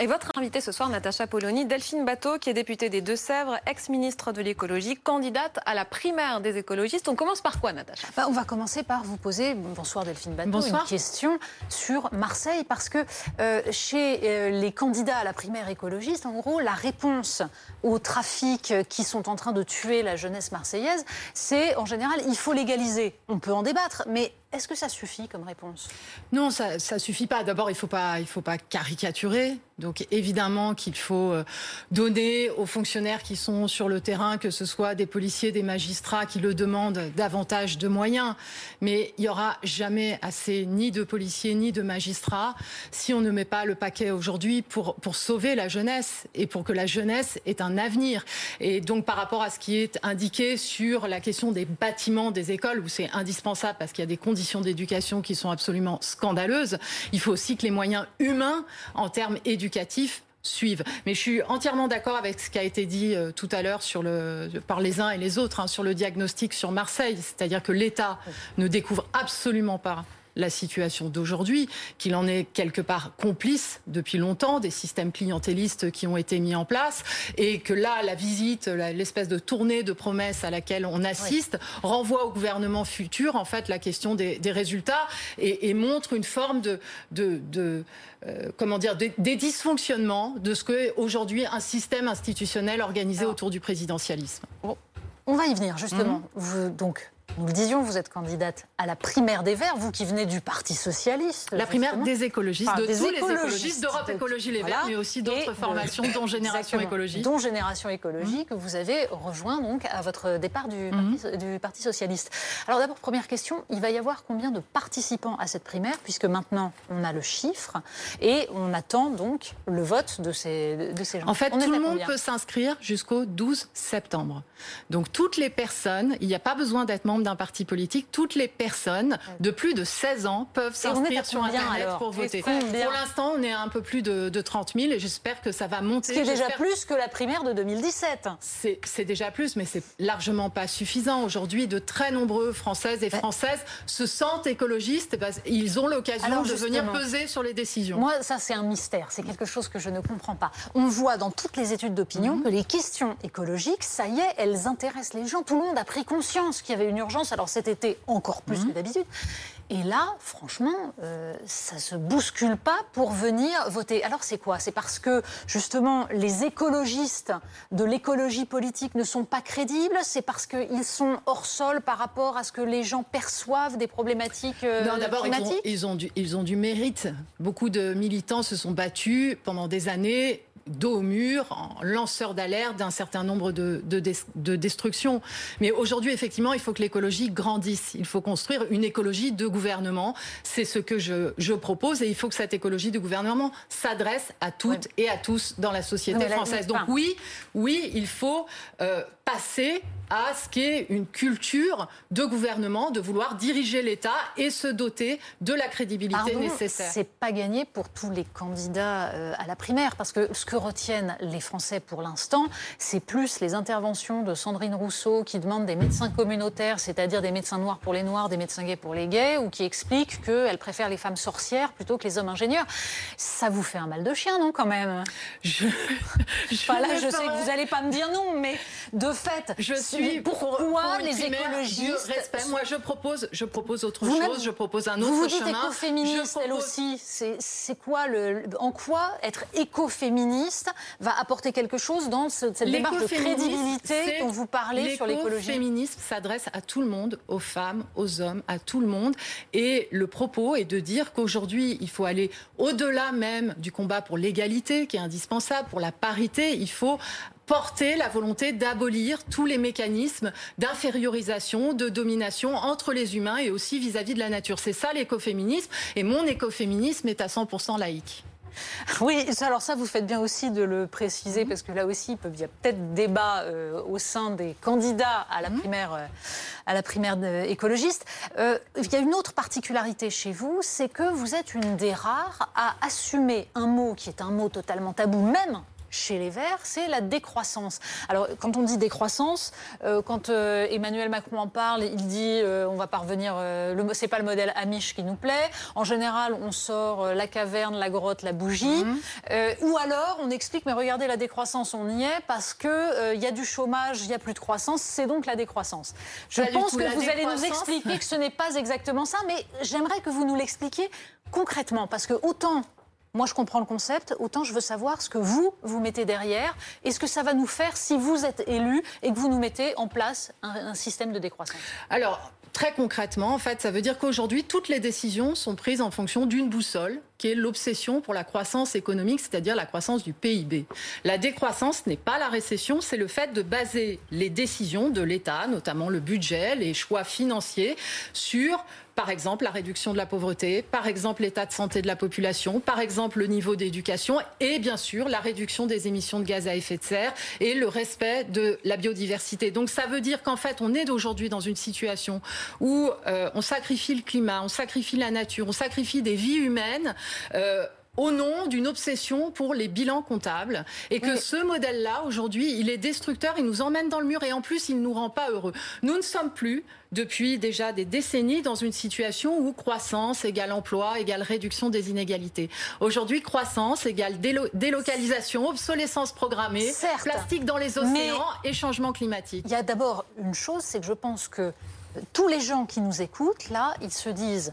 Et votre invitée ce soir, Natacha Polony, Delphine Bateau, qui est députée des Deux-Sèvres, ex-ministre de l'écologie, candidate à la primaire des écologistes. On commence par quoi, Natacha? Bah, On va commencer par vous poser, bonsoir Delphine Bateau, une question sur Marseille, parce que euh, chez euh, les candidats à la primaire écologiste, en gros, la réponse aux trafics qui sont en train de tuer la jeunesse marseillaise, c'est en général, il faut légaliser. On peut en débattre, mais est-ce que ça suffit comme réponse? Non, ça ne suffit pas. D'abord, il ne faut, pas, faut pas caricaturer. Donc évidemment qu'il faut euh, donner aux fonctionnaires qui sont sur le terrain, que ce soit des policiers, des magistrats qui le demandent, davantage de moyens. Mais il n'y aura jamais assez ni de policiers ni de magistrats si on ne met pas le paquet aujourd'hui pour, pour sauver la jeunesse et pour que la jeunesse ait un avenir. Et donc par rapport à ce qui est indiqué sur la question des bâtiments des écoles, où c'est indispensable parce qu'il y a des conditions d'éducation qui sont absolument scandaleuses, il faut aussi que les moyens humains en termes éducatifs suivent. Mais je suis entièrement d'accord avec ce qui a été dit euh, tout à l'heure sur le, par les uns et les autres hein, sur le diagnostic sur Marseille. C'est-à-dire que l'État ne découvre absolument pas la situation d'aujourd'hui, qu'il en est quelque part complice depuis longtemps des systèmes clientélistes qui ont été mis en place et que là, la visite, l'espèce de tournée de promesses à laquelle on assiste renvoie au gouvernement futur en fait la question des, résultats et, montre une forme de, de, euh, comment dire, des, dysfonctionnements de ce qu'est aujourd'hui un système institutionnel organisé autour du présidentialisme. On va y venir justement. Mhm. Vous, donc nous le disions, vous êtes candidate à la primaire des Verts, vous qui venez du Parti Socialiste. La primaire des écologistes, de tous les écologistes d'Europe Écologie Les Verts, mais aussi d'autres formations, dont Génération Écologie. Dont Génération Écologie, que vous avez rejoint donc à votre départ du, mhm. parti, du Parti Socialiste. Alors d'abord, première question, il va y avoir combien de participants à cette primaire, puisque maintenant on a le chiffre et on attend donc le vote de ces, de ces gens. En fait, tout le monde peut s'inscrire jusqu'au 12 septembre. Donc toutes les personnes, il n'y a pas besoin d'être membre d'un parti politique, toutes les personnes de plus de 16 ans peuvent s'inscrire sur Internet pour voter. Pour l'instant, on est à un peu plus de, 30 000 et j'espère que ça va monter. Ce qui est déjà plus que la primaire de 2017. C'est déjà plus, mais c'est largement pas suffisant. Aujourd'hui, de très nombreux Françaises et Françaises se sentent écologistes. ils ont l'occasion de venir peser sur les décisions. Moi, ça, c'est un mystère. C'est quelque chose que je ne comprends pas. On voit dans toutes les études d'opinion mhm. que les questions écologiques, ça y est, elles intéressent les gens. Tout le monde a pris conscience qu'il y avait une urgence alors cet été encore plus mhm. que d'habitude. Et là, franchement, euh, ça ne se bouscule pas pour venir voter. Alors c'est quoi? C'est parce que justement les écologistes de l'écologie politique ne sont pas crédibles? C'est parce qu'ils sont hors sol par rapport à ce que les gens perçoivent des problématiques euh, Non, d'abord, ils ont, du, ils ont du mérite. Beaucoup de militants se sont battus pendant des années dos au mur, en lanceur d'alerte d'un certain nombre de, de, destructions. Mais aujourd'hui, effectivement, il faut que l'écologie grandisse. Il faut construire une écologie de gouvernement. C'est ce que je, je, propose et il faut que cette écologie de gouvernement s'adresse à toutes et à tous dans la société française. Donc oui, oui, il faut euh, passer à ce qu'est une culture de gouvernement, de vouloir diriger l'État et se doter de la crédibilité nécessaire. C'est pas gagné pour tous les candidats euh, à la primaire, parce que ce que retiennent les Français pour l'instant, c'est plus les interventions de Sandrine Rousseau qui demande des médecins communautaires, c'est-à-dire des médecins noirs pour les noirs, des médecins gays pour les gays, ou qui explique qu'elle préfère les femmes sorcières plutôt que les hommes ingénieurs. Ça vous fait un mal de chien, non, quand même? Je, je, là, je sais que vous n'allez pas me dire non, mais de fait, je suis pourquoi les écologistes respect. Moi, je propose, je propose autre chose. Je propose un autre chemin. Vous vous dites écoféministe, elle aussi. C'est quoi le, en quoi être écoféministe va apporter quelque chose dans cette démarche de crédibilité dont vous parlez sur l'écologie? L'écoféminisme s'adresse à tout le monde, aux femmes, aux hommes, à tout le monde. Et le propos est de dire qu'aujourd'hui, il faut aller au-delà même du combat pour l'égalité, qui est indispensable, pour la parité. Il faut porter la volonté d'abolir tous les mécanismes d'infériorisation, de domination entre les humains et aussi vis-à-vis de la nature. C'est ça l'écoféminisme et mon écoféminisme est à 100% laïque. Oui, alors ça, vous faites bien aussi de le préciser, mhm. parce que là aussi, il y a peut-être débat euh, au sein des candidats à la mhm. primaire, euh, à la primaire écologiste. Euh, il y a une autre particularité chez vous, c'est que vous êtes une des rares à assumer un mot qui est un mot totalement tabou, même chez les Verts, c'est la décroissance. Alors, quand on dit décroissance, euh, quand euh, Emmanuel Macron en parle, il dit euh, on va parvenir, euh, c'est pas le modèle Amish qui nous plaît. En général, on sort la caverne, la grotte, la bougie. Mhm. ou alors, on explique mais regardez la décroissance, on y est parce que il y a du chômage, il y a plus de croissance, c'est donc la décroissance. Je pense que vous allez nous expliquer que ce n'est pas exactement ça, mais j'aimerais que vous nous l'expliquiez concrètement, parce que autant moi, je comprends le concept. Autant je veux savoir ce que vous, vous mettez derrière et ce que ça va nous faire si vous êtes élu et que vous nous mettez en place un, un système de décroissance. Alors, Très concrètement, en fait, ça veut dire qu'aujourd'hui, toutes les décisions sont prises en fonction d'une boussole, qui est l'obsession pour la croissance économique, c'est-à-dire la croissance du PIB. La décroissance n'est pas la récession, c'est le fait de baser les décisions de l'État, notamment le budget, les choix financiers, sur par exemple la réduction de la pauvreté, par exemple l'état de santé de la population, par exemple le niveau d'éducation et bien sûr la réduction des émissions de gaz à effet de serre et le respect de la biodiversité. Donc ça veut dire qu'en fait on est aujourd'hui dans une situation où euh, on sacrifie le climat, on sacrifie la nature, on sacrifie des vies humaines. Euh, au nom d'une obsession pour les bilans comptables et que ce modèle-là, aujourd'hui, il est destructeur, il nous emmène dans le mur et en plus, il ne nous rend pas heureux. Nous ne sommes plus, depuis déjà des décennies, dans une situation où croissance égale emploi égale réduction des inégalités. Aujourd'hui, croissance égale délocalisation, obsolescence programmée, plastique dans les océans et changement climatique. Il y a d'abord une chose, c'est que je pense que tous les gens qui nous écoutent, là, ils se disent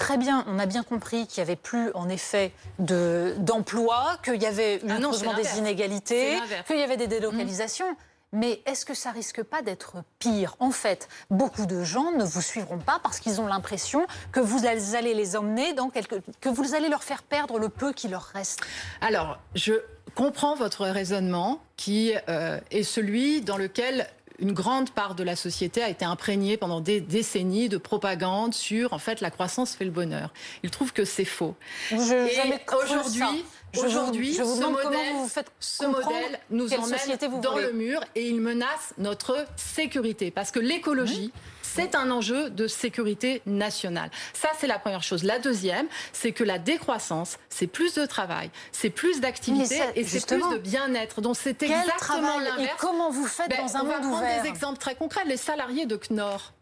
très bien, on a bien compris qu'il n'y avait plus en effet d'emploi, qu'il y avait une ah des inégalités, qu'il y avait des délocalisations. Mais est-ce que ça risque pas d'être pire? En fait, beaucoup de gens ne vous suivront pas parce qu'ils ont l'impression que vous allez les emmener dans quelque... que vous allez leur faire perdre le peu qui leur reste. Alors, je comprends votre raisonnement qui euh, est celui dans lequel une grande part de la société a été imprégnée pendant des décennies de propagande sur en fait la croissance fait le bonheur. Il trouve que c'est faux. aujourd'hui, Aujourd'hui, ce, modèle, vous ce modèle nous emmène dans le mur et il menace notre sécurité. Parce que l'écologie, c'est un enjeu de sécurité nationale. Ça, c'est la première chose. La deuxième, c'est que la décroissance, c'est plus de travail, c'est plus d'activité et c'est plus de bien-être. Donc c'est exactement l'inverse. comment vous faites ben, dans un monde ouvert On va prendre des exemples très concrets. Les salariés de Knorr,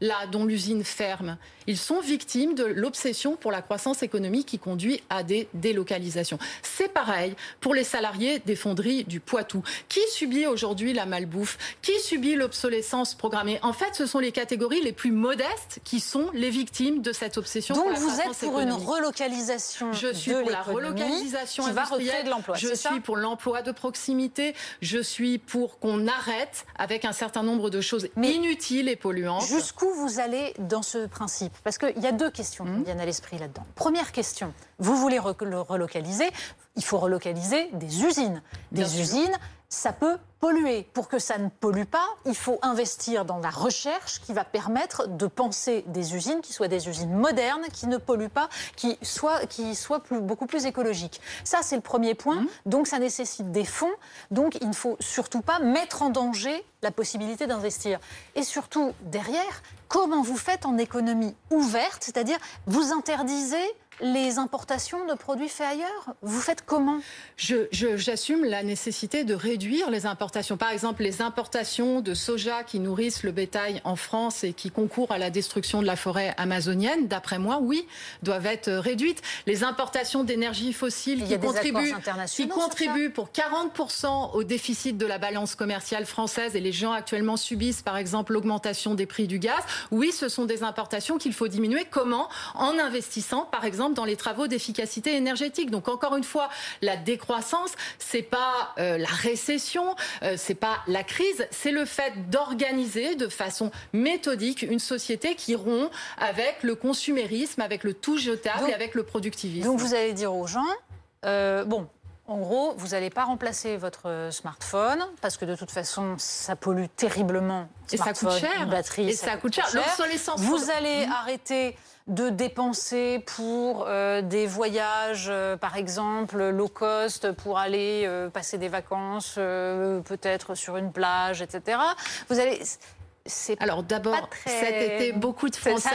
là, dont l'usine ferme, ils sont victimes de l'obsession pour la croissance économique qui conduit à des délocalisations. C'est pareil pour les salariés des fonderies du Poitou. Qui subit aujourd'hui la malbouffe? Qui subit l'obsolescence programmée? En fait, ce sont les catégories les plus modestes qui sont les victimes de cette obsession. Donc vous êtes pour une relocalisation Je suis pour la relocalisation qui va recréer de l'emploi. Je suis pour l'emploi de proximité. Je suis pour qu'on arrête avec un certain nombre de choses inutiles et polluantes. Jusqu'où vous allez dans ce principe? Parce qu'il y a deux questions qui me mmh. viennent à l'esprit là-dedans. Première question, vous voulez le relocaliser, il faut relocaliser des usines. Des usines, ça peut polluer. Pour que ça ne pollue pas, il faut investir dans la recherche qui va permettre de penser des usines qui soient des usines modernes, qui ne polluent pas, qui soient, qui soient beaucoup plus écologiques. Ça, c'est le premier point. Mmh. Donc, ça nécessite des fonds. Donc, il ne faut surtout pas mettre en danger la possibilité d'investir. Et surtout, derrière, comment vous faites en économie ouverte, c'est-à-dire vous interdisez les importations de produits faits ailleurs? Vous faites comment? J'assume la nécessité de réduire les importations. Par exemple, les importations de soja qui nourrissent le bétail en France et qui concourent à la destruction de la forêt amazonienne, d'après moi, oui, doivent être réduites. Les importations d'énergie fossile qui contribuent, qui contribuent pour 40% au déficit de la balance commerciale française et les gens actuellement subissent, par exemple, l'augmentation des prix du gaz. Oui, ce sont des importations qu'il faut diminuer. Comment? En investissant, par exemple, dans les travaux d'efficacité énergétique. Donc encore une fois, la décroissance, c'est pas euh, la récession, euh, c'est pas la crise, c'est le fait d'organiser de façon méthodique une société qui rompt avec le consumérisme, avec le tout jetable et avec le productivisme. Donc vous allez dire aux gens, euh, bon, en gros, vous n'allez pas remplacer votre smartphone parce que de toute façon, ça pollue terriblement. Et ça coûte cher. Batterie, et ça, coûte cher. Vous allez mmh. arrêter de dépenser pour euh, des voyages, euh, par exemple, low cost, pour aller euh, passer des vacances, peut-être sur une plage, etc. Vous allez. Alors d'abord, cet été, beaucoup de Français,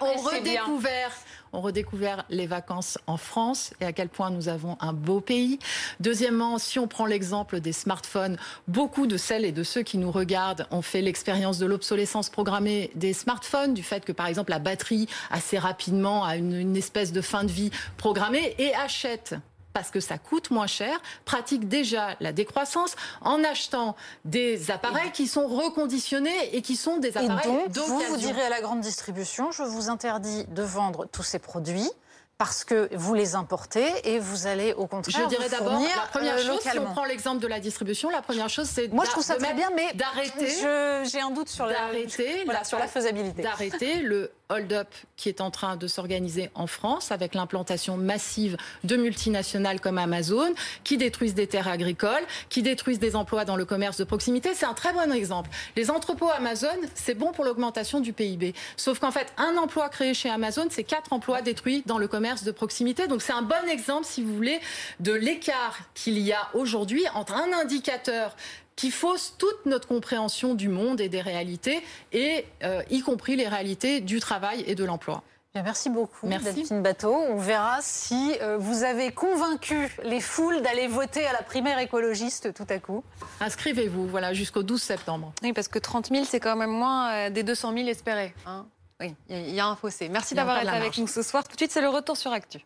ont redécouvert ont redécouvert les vacances en France et à quel point nous avons un beau pays. Deuxièmement, si on prend l'exemple des smartphones, beaucoup de celles et de ceux qui nous regardent ont fait l'expérience de l'obsolescence programmée des smartphones, du fait que par exemple la batterie assez rapidement a une, espèce de fin de vie programmée et achètent parce que ça coûte moins cher, pratique déjà la décroissance en achetant des appareils qui sont reconditionnés et qui sont des appareils et donc, vous, vous direz à la grande distribution, je vous interdis de vendre tous ces produits parce que vous les importez et vous allez au contraire. Je dirais d'abord la première euh, chose, si on prend l'exemple de la distribution, la première chose c'est moi je trouve ça très bien, mais d'arrêter. J'ai un doute sur la, voilà, sur la faisabilité. D'arrêter le hold-up qui est en train de s'organiser en France avec l'implantation massive de multinationales comme Amazon qui détruisent des terres agricoles, qui détruisent des emplois dans le commerce de proximité. C'est un très bon exemple. Les entrepôts Amazon, c'est bon pour l'augmentation du PIB. Sauf qu'en fait, un emploi créé chez Amazon, c'est quatre emplois détruits dans le commerce de proximité. Donc c'est un bon exemple, si vous voulez, de l'écart qu'il y a aujourd'hui entre un indicateur qui fausse toute notre compréhension du monde et des réalités, et euh, y compris les réalités du travail et de l'emploi. merci beaucoup, Merci. Delphine Bateau. On verra si euh, vous avez convaincu les foules d'aller voter à la primaire écologiste tout à coup. Inscrivez-vous, voilà, jusqu'au 12 septembre. Oui, parce que 30 000, c'est quand même moins euh, des 200 000 espérés. Hein. oui, il y, a un fossé. Merci d'avoir été avec nous ce soir. Tout de suite, c'est le retour sur Actu.